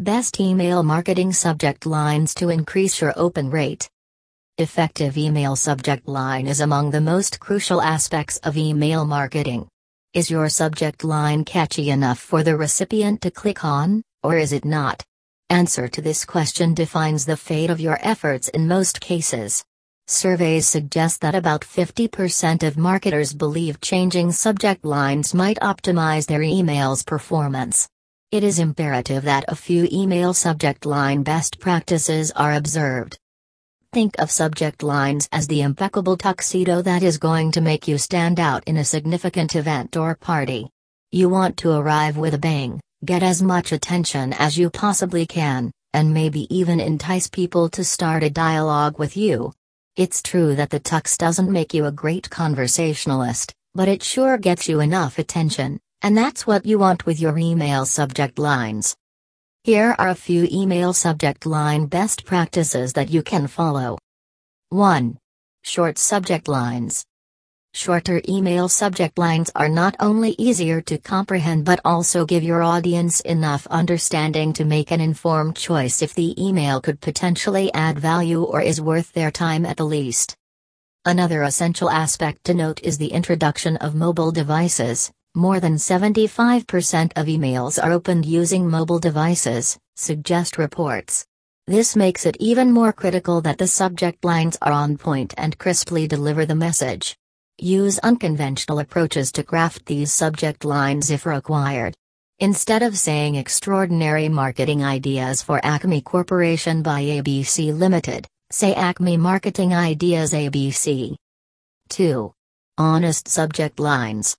Best email marketing subject lines to increase your open rate. Effective email subject line is among the most crucial aspects of email marketing. Is your subject line catchy enough for the recipient to click on, or is it not? Answer to this question defines the fate of your efforts in most cases. Surveys suggest that about 50% of marketers believe changing subject lines might optimize their email's performance. It is imperative that a few email subject line best practices are observed. Think of subject lines as the impeccable tuxedo that is going to make you stand out in a significant event or party. You want to arrive with a bang, get as much attention as you possibly can, and maybe even entice people to start a dialogue with you. It's true that the tux doesn't make you a great conversationalist, but it sure gets you enough attention. And that's what you want with your email subject lines. Here are a few email subject line best practices that you can follow. 1. Short subject lines. Shorter email subject lines are not only easier to comprehend but also give your audience enough understanding to make an informed choice if the email could potentially add value or is worth their time at the least. Another essential aspect to note is the introduction of mobile devices, more than 75% of emails are opened using mobile devices, suggest reports. This makes it even more critical that the subject lines are on point and crisply deliver the message. Use unconventional approaches to craft these subject lines if required. Instead of saying extraordinary marketing ideas for Acme Corporation by ABC Limited, say Acme Marketing Ideas ABC. 2. Honest subject lines.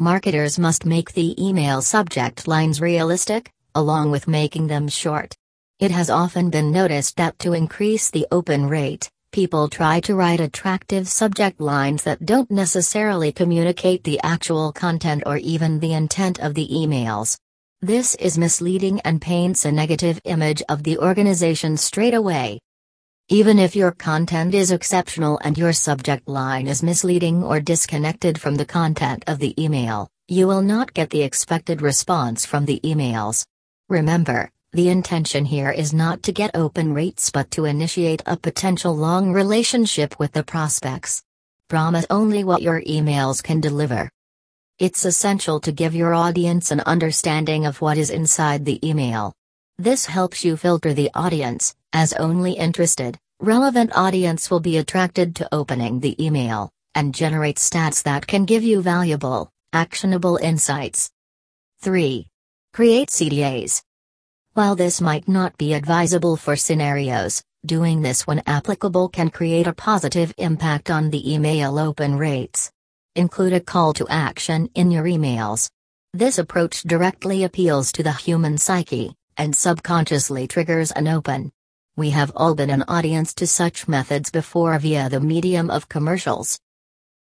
Marketers must make the email subject lines realistic, along with making them short. It has often been noticed that to increase the open rate, people try to write attractive subject lines that don't necessarily communicate the actual content or even the intent of the emails. This is misleading and paints a negative image of the organization straight away. Even if your content is exceptional and your subject line is misleading or disconnected from the content of the email, you will not get the expected response from the emails. Remember, the intention here is not to get open rates but to initiate a potential long relationship with the prospects. Promise only what your emails can deliver. It's essential to give your audience an understanding of what is inside the email. This helps you filter the audience, as only interested, relevant audience will be attracted to opening the email, and generate stats that can give you valuable, actionable insights. 3. Create CTAs. While this might not be advisable for scenarios, doing this when applicable can create a positive impact on the email open rates. Include a call to action in your emails. This approach directly appeals to the human psyche and subconsciously triggers an open. We have all been an audience to such methods before via the medium of commercials.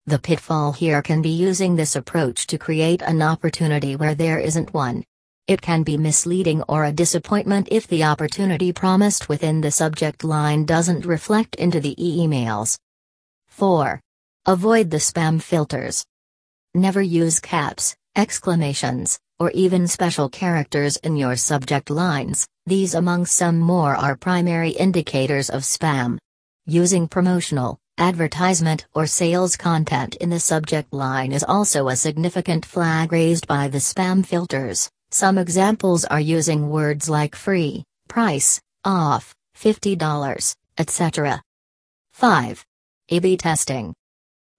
The pitfall here can be using this approach to create an opportunity where there isn't one. It can be misleading or a disappointment if the opportunity promised within the subject line doesn't reflect into the emails. 4. Avoid the spam filters. Never use caps, exclamations, or even special characters in your subject lines, these among some more are primary indicators of spam. Using promotional, advertisement or sales content in the subject line is also a significant flag raised by the spam filters. Some examples are using words like free, price, off, $50, etc. 5. A-B testing.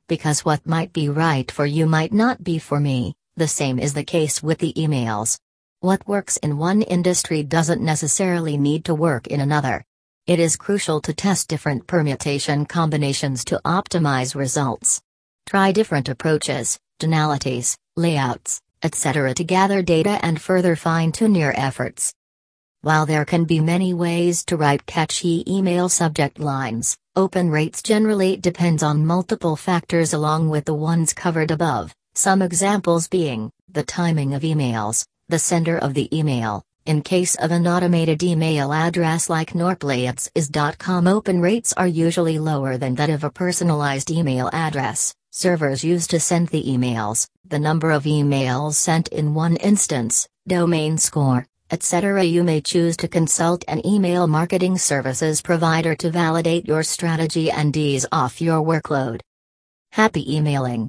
Because what might be right for you might not be for me. The same is the case with the emails. What works in one industry doesn't necessarily need to work in another. It is crucial to test different permutation combinations to optimize results. Try different approaches, tonalities, layouts, etc. to gather data and further fine tune your efforts. While there can be many ways to write catchy email subject lines, open rates generally depends on multiple factors along with the ones covered above. Some examples being, the timing of emails, the sender of the email, in case of an automated email address like norplates.com open rates are usually lower than that of a personalized email address, servers used to send the emails, the number of emails sent in one instance, domain score, etc. You may choose to consult an email marketing services provider to validate your strategy and ease off your workload. Happy emailing!